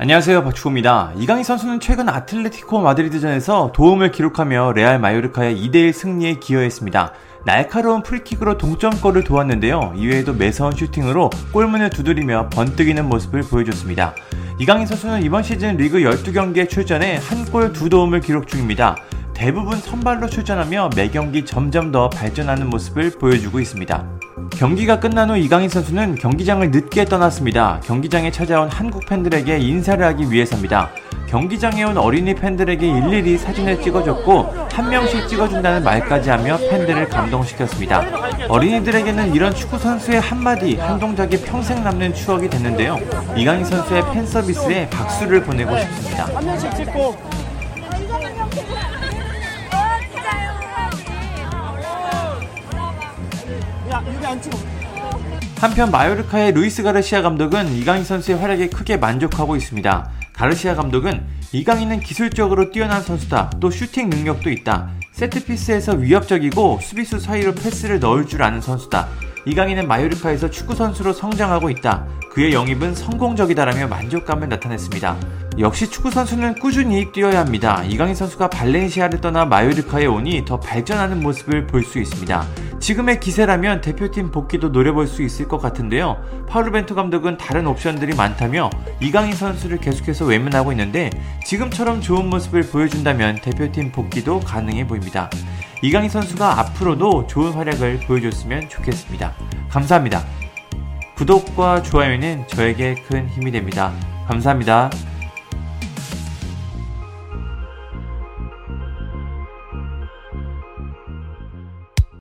안녕하세요 박주호입니다. 이강인 선수는 최근 아틀레티코 마드리드전에서 도움을 기록하며 레알 마요르카의 2대1 승리에 기여했습니다. 날카로운 프리킥으로 동점골을 도왔는데요. 이외에도 매서운 슈팅으로 골문을 두드리며 번뜩이는 모습을 보여줬습니다. 이강인 선수는 이번 시즌 리그 12경기에 출전해 한 골 두 도움을 기록 중입니다. 대부분 선발로 출전하며 매 경기 점점 더 발전하는 모습을 보여주고 있습니다. 경기가 끝난 후 이강인 선수는 경기장을 늦게 떠났습니다. 경기장에 찾아온 한국 팬들에게 인사를 하기 위해서입니다. 경기장에 온 어린이 팬들에게 일일이 사진을 찍어줬고 한 명씩 찍어준다는 말까지 하며 팬들을 감동시켰습니다. 어린이들에게는 이런 축구 선수의 한마디 한 동작이 평생 남는 추억이 됐는데요. 이강인 선수의 팬 서비스에 박수를 보내고 싶습니다. 한 명씩 찍고 안 찍어 한편 마요르카의 루이스 가르시아 감독은 이강인 선수의 활약에 크게 만족하고 있습니다. 가르시아 감독은 이강인은 기술적으로 뛰어난 선수다. 또 슈팅 능력도 있다. 세트피스에서 위협적이고 수비수 사이로 패스를 넣을 줄 아는 선수다. 이강인은 마요르카에서 축구 선수로 성장하고 있다. 그의 영입은 성공적이다라며 만족감을 나타냈습니다. 역시 축구 선수는 꾸준히 뛰어야 합니다. 이강인 선수가 발렌시아를 떠나 마요르카에 오니 더 발전하는 모습을 볼 수 있습니다. 지금의 기세라면 대표팀 복귀도 노려볼 수 있을 것 같은데요. 파울루 벤투 감독은 다른 옵션들이 많다며 이강인 선수를 계속해서 외면하고 있는데 지금처럼 좋은 모습을 보여준다면 대표팀 복귀도 가능해 보입니다. 이강인 선수가 앞으로도 좋은 활약을 보여줬으면 좋겠습니다. 감사합니다. 구독과 좋아요는 저에게 큰 힘이 됩니다. 감사합니다.